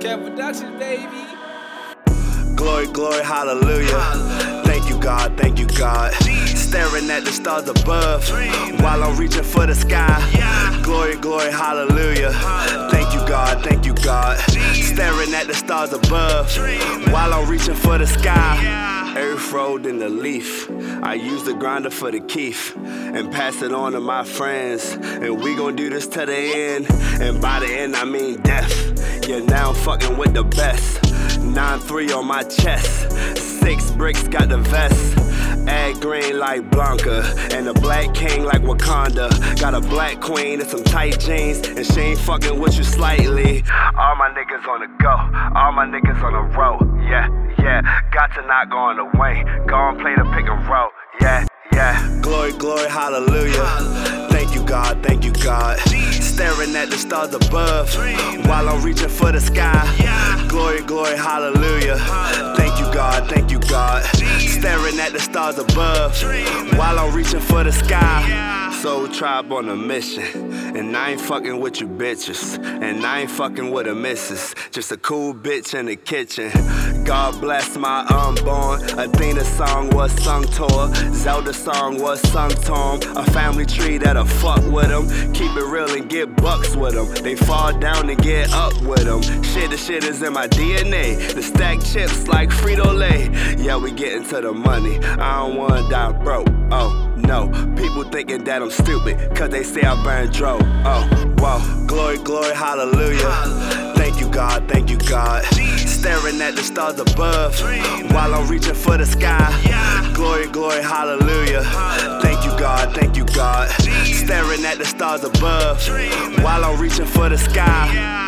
Chef Productions, baby. Glory, glory, hallelujah. Thank you, God, thank you, God. Staring at the stars above while I'm reaching for the sky. Glory, glory, hallelujah. Thank you, God, thank you, God. Staring at the stars above while I'm reaching for the sky. Earth rolled in the leaf. I use the grinder for the keef and pass it on to my friends. And we gon' do this to the end. And by the end, I mean death. Yeah, now I'm fucking with the best. 9-3 on my chest. Six bricks got the vest. Ed Green like Blanka, and a black king like Wakanda. Got a black queen and some tight jeans, and she ain't fucking with you slightly. All my niggas on the go, all my niggas on the road, yeah, yeah. Got to not go on the way, go and play the pick and roll, yeah, yeah. Glory, glory, hallelujah. Thank you, God, thank you, God. Staring at the stars above while I'm reaching for the sky. Glory, glory, hallelujah. Thank you, God, thank you, God. Staring at the stars above while I'm reaching for the sky. Soul tribe on a mission. And I ain't fucking with you bitches. And I ain't fucking with a missus. Just a cool bitch in the kitchen. God bless my unborn. Athena song was sung to her. Zelda song was sung to him. A family tree that'll fuck with them. Keep it real and get bucks with them. They fall down and get up with them. Shit, the shit is in my DNA. The stack chips like Frito Lay. Yeah, we getting to the money. I don't wanna die broke. Oh, no. People thinking that I'm stupid, cause they say I burn dro. Oh, whoa. Glory, glory, hallelujah. Thank you, God, thank you, God. Staring at the stars above while I'm reaching for the sky. Glory, glory, hallelujah. Thank you, God, thank you, God. Staring at the stars above while I'm reaching for the sky.